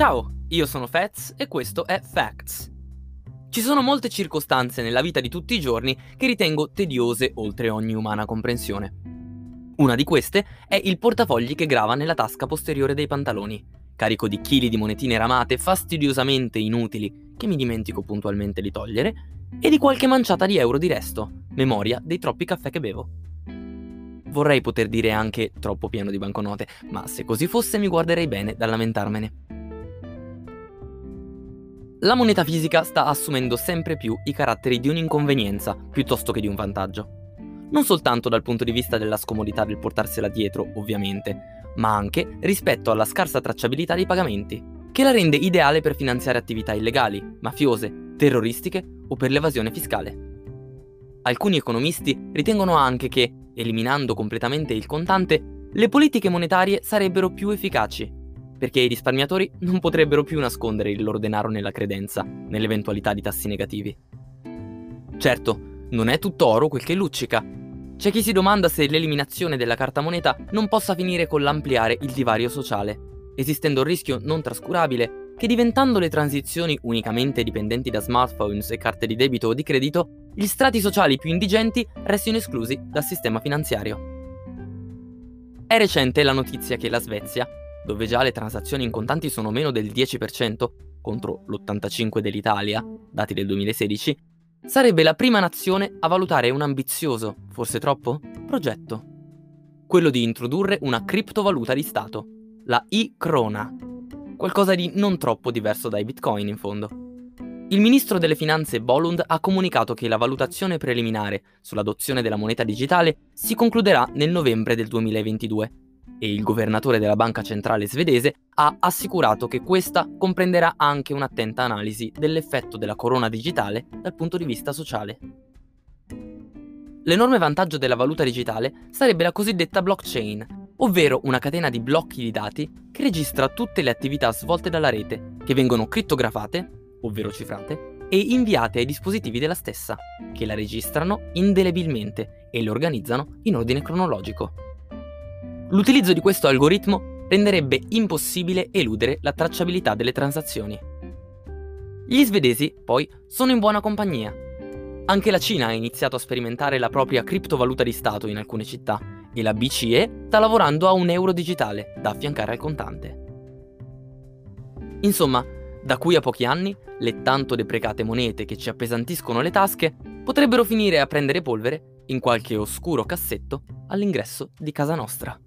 Ciao, io sono Fats e questo è Facts. Ci sono molte circostanze nella vita di tutti i giorni che ritengo tediose oltre ogni umana comprensione. Una di queste è il portafogli che grava nella tasca posteriore dei pantaloni, carico di chili di monetine ramate fastidiosamente inutili che mi dimentico puntualmente di togliere, e di qualche manciata di euro di resto, memoria dei troppi caffè che bevo. Vorrei poter dire anche troppo pieno di banconote, ma se così fosse mi guarderei bene dal lamentarmene. La moneta fisica sta assumendo sempre più i caratteri di un'inconvenienza piuttosto che di un vantaggio. Non soltanto dal punto di vista della scomodità del portarsela dietro, ovviamente, ma anche rispetto alla scarsa tracciabilità dei pagamenti, che la rende ideale per finanziare attività illegali, mafiose, terroristiche o per l'evasione fiscale. Alcuni economisti ritengono anche che, eliminando completamente il contante, le politiche monetarie sarebbero più efficaci perché i risparmiatori non potrebbero più nascondere il loro denaro nella credenza, nell'eventualità di tassi negativi. Certo, non è tutto oro quel che luccica. C'è chi si domanda se l'eliminazione della carta moneta non possa finire con l'ampliare il divario sociale, esistendo il rischio non trascurabile che diventando le transizioni unicamente dipendenti da smartphones e carte di debito o di credito, gli strati sociali più indigenti restino esclusi dal sistema finanziario. È recente la notizia che la Svezia dove già le transazioni in contanti sono meno del 10% contro l'85% dell'Italia, dati del 2016, sarebbe la prima nazione a valutare un ambizioso, forse troppo, progetto. Quello di introdurre una criptovaluta di Stato, la e-krona, qualcosa di non troppo diverso dai bitcoin in fondo. Il ministro delle finanze Bolund ha comunicato che la valutazione preliminare sull'adozione della moneta digitale si concluderà nel novembre del 2022 e il governatore della banca centrale svedese ha assicurato che questa comprenderà anche un'attenta analisi dell'effetto della corona digitale dal punto di vista sociale. L'enorme vantaggio della valuta digitale sarebbe la cosiddetta blockchain, ovvero una catena di blocchi di dati che registra tutte le attività svolte dalla rete, che vengono crittografate, ovvero cifrate, e inviate ai dispositivi della stessa, che la registrano indelebilmente e le organizzano in ordine cronologico. L'utilizzo di questo algoritmo renderebbe impossibile eludere la tracciabilità delle transazioni. Gli svedesi, poi, sono in buona compagnia. Anche la Cina ha iniziato a sperimentare la propria criptovaluta di Stato in alcune città e la BCE sta lavorando a un euro digitale da affiancare al contante. Insomma, da qui a pochi anni, le tanto deprecate monete che ci appesantiscono le tasche potrebbero finire a prendere polvere in qualche oscuro cassetto all'ingresso di casa nostra.